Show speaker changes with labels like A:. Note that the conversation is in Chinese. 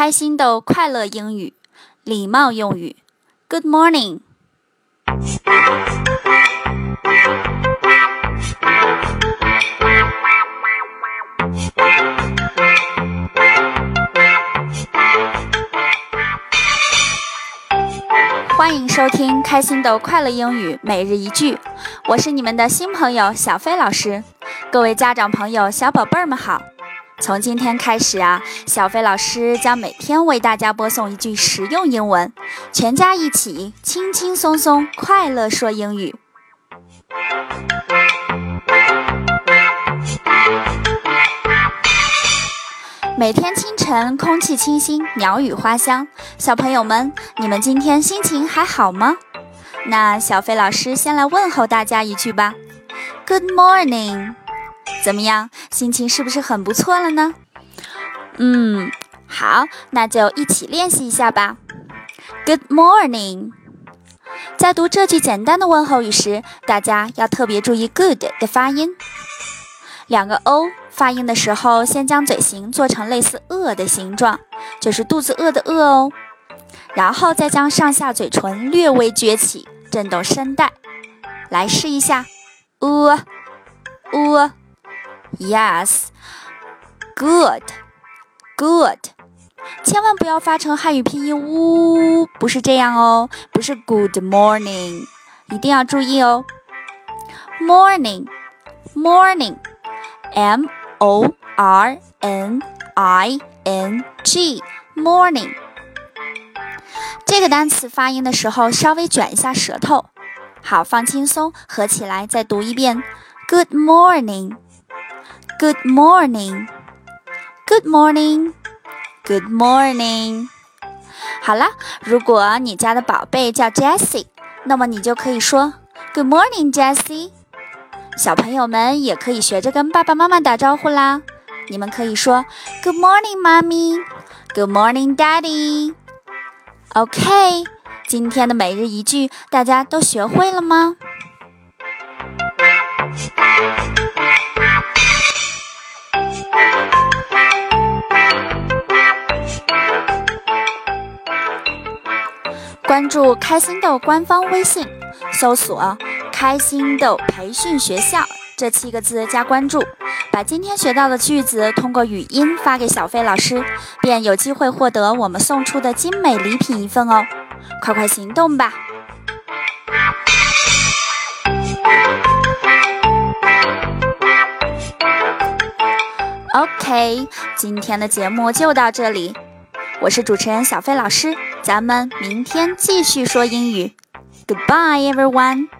A: 开心豆快乐英语礼貌用语。Good morning。欢迎收听开心豆快乐英语每日一句，我是你们的新朋友小飞老师。各位家长朋友、小宝贝们好！从今天开始啊，小飞老师将每天为大家播送一句实用英文，全家一起轻轻松松快乐说英语。每天清晨，空气清新，鸟语花香。小朋友们，你们今天心情还好吗？那小飞老师先来问候大家一句吧：Good morning。怎么样，心情是不是很不错了呢？嗯，好，那就一起练习一下吧。Good morning。在读这句简单的问候语时，大家要特别注意 “good” 的发音。两个 o 发音的时候，先将嘴型做成类似饿的形状，就是肚子饿的饿哦。然后再将上下嘴唇略微撅起，震动声带。来试一下，呃呃，yes，good，good。千万不要发成汉语拼音呜，不是这样哦，不是 good morning，一定要注意哦。morning，morning。M O R N I N G morning 这个单词发音的时候，稍微卷一下舌头，好，放轻松，合起来再读一遍。Good morning, good morning, good morning, good morning。好啦，如果你家的宝贝叫 Jessie，那么你就可以说 Good morning, Jessie。小朋友们也可以学着跟爸爸妈妈打招呼啦。你们可以说 Good morning, mommy. Good morning, daddy. OK，今天的每日一句大家都学会了吗？关注开心豆官方微信，搜索。开心豆培训学校这七个字加关注，把今天学到的句子通过语音发给小飞老师，便有机会获得我们送出的精美礼品一份哦！快快行动吧！OK，今天的节目就到这里，我是主持人小飞老师，咱们明天继续说英语。Goodbye, everyone.